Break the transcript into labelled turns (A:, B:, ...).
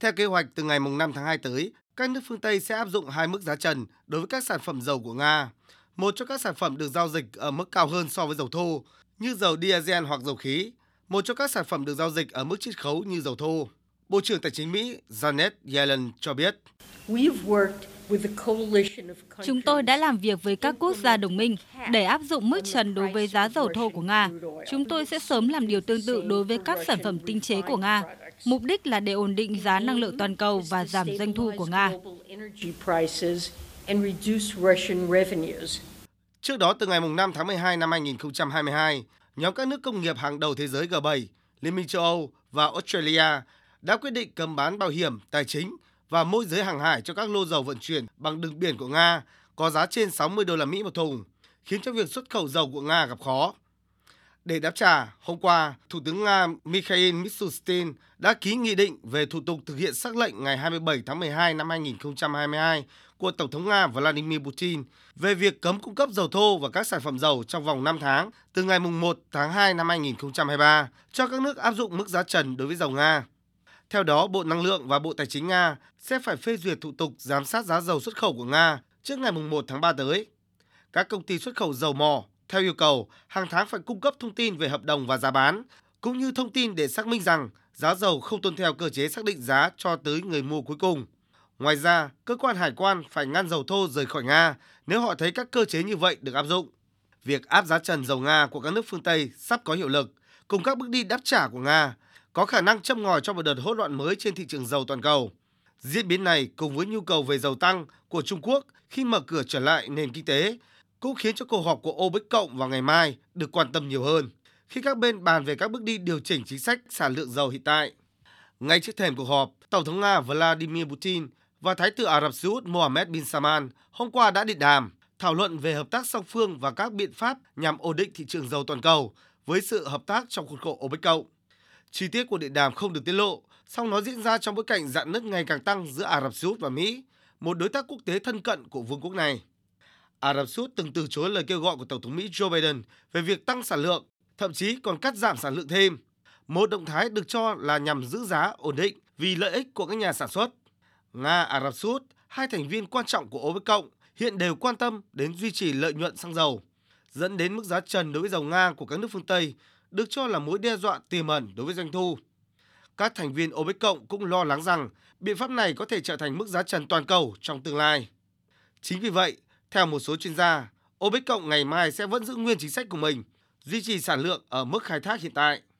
A: Theo kế hoạch, từ ngày 5 tháng 2 tới, các nước phương Tây sẽ áp dụng hai mức giá trần đối với các sản phẩm dầu của Nga. Một cho các sản phẩm được giao dịch ở mức cao hơn so với dầu thô, như dầu diesel hoặc dầu khí. Một cho các sản phẩm được giao dịch ở mức chiết khấu như dầu thô. Bộ trưởng Tài chính Mỹ Janet Yellen cho biết.
B: Chúng tôi đã làm việc với các quốc gia đồng minh để áp dụng mức trần đối với giá dầu thô của Nga. Chúng tôi sẽ sớm làm điều tương tự đối với các sản phẩm tinh chế của Nga. Mục đích là để ổn định giá năng lượng toàn cầu và giảm doanh thu của Nga.
A: Trước đó, từ ngày 5 tháng 12 năm 2022, nhóm các nước công nghiệp hàng đầu thế giới G7, Liên minh châu Âu và Australia đã quyết định cấm bán bảo hiểm, tài chính và môi giới hàng hải cho các lô dầu vận chuyển bằng đường biển của Nga có giá trên 60 đô la Mỹ một thùng, khiến cho việc xuất khẩu dầu của Nga gặp khó. Để đáp trả, hôm qua, Thủ tướng Nga Mikhail Mishustin đã ký nghị định về thủ tục thực hiện sắc lệnh ngày 27 tháng 12 năm 2022 của Tổng thống Nga Vladimir Putin về việc cấm cung cấp dầu thô và các sản phẩm dầu trong vòng 5 tháng từ ngày 1 tháng 2 năm 2023 cho các nước áp dụng mức giá trần đối với dầu Nga. Theo đó, Bộ Năng lượng và Bộ Tài chính Nga sẽ phải phê duyệt thủ tục giám sát giá dầu xuất khẩu của Nga trước ngày 1 tháng 3 tới. Các công ty xuất khẩu dầu mỏ, theo yêu cầu, hàng tháng phải cung cấp thông tin về hợp đồng và giá bán, cũng như thông tin để xác minh rằng giá dầu không tuân theo cơ chế xác định giá cho tới người mua cuối cùng. Ngoài ra, cơ quan hải quan phải ngăn dầu thô rời khỏi Nga nếu họ thấy các cơ chế như vậy được áp dụng. Việc áp giá trần dầu Nga của các nước phương Tây sắp có hiệu lực, cùng các bước đi đáp trả của Nga có khả năng châm ngòi cho một đợt hỗn loạn mới trên thị trường dầu toàn cầu. Diễn biến này cùng với nhu cầu về dầu tăng của Trung Quốc khi mở cửa trở lại nền kinh tế cũng khiến cho cuộc họp của OPEC cộng vào ngày mai được quan tâm nhiều hơn khi các bên bàn về các bước đi điều chỉnh chính sách sản lượng dầu hiện tại. Ngay trước thềm cuộc họp, Tổng thống Nga Vladimir Putin và Thái tử Ả Rập Xê Út Mohammed bin Salman hôm qua đã điện đàm thảo luận về hợp tác song phương và các biện pháp nhằm ổn định thị trường dầu toàn cầu với sự hợp tác trong khuôn khổ OPEC cộng. Chi tiết của điện đàm không được tiết lộ, song nó diễn ra trong bối cảnh dạn nứt ngày càng tăng giữa Ả Rập Xê Út và Mỹ, một đối tác quốc tế thân cận của vương quốc này. Ả Rập Xê Út từng từ chối lời kêu gọi của Tổng thống Mỹ Joe Biden về việc tăng sản lượng, thậm chí còn cắt giảm sản lượng thêm. Một động thái được cho là nhằm giữ giá ổn định vì lợi ích của các nhà sản xuất. Nga, Ả Rập Xê Út, hai thành viên quan trọng của OPEC cộng hiện đều quan tâm đến duy trì lợi nhuận xăng dầu, dẫn đến mức giá trần đối với dầu Nga của các nước phương Tây được cho là mối đe dọa tiềm ẩn đối với doanh thu. Các thành viên OPEC cộng cũng lo lắng rằng biện pháp này có thể trở thành mức giá trần toàn cầu trong tương lai. Chính vì vậy, theo một số chuyên gia, OPEC cộng ngày mai sẽ vẫn giữ nguyên chính sách của mình, duy trì sản lượng ở mức khai thác hiện tại.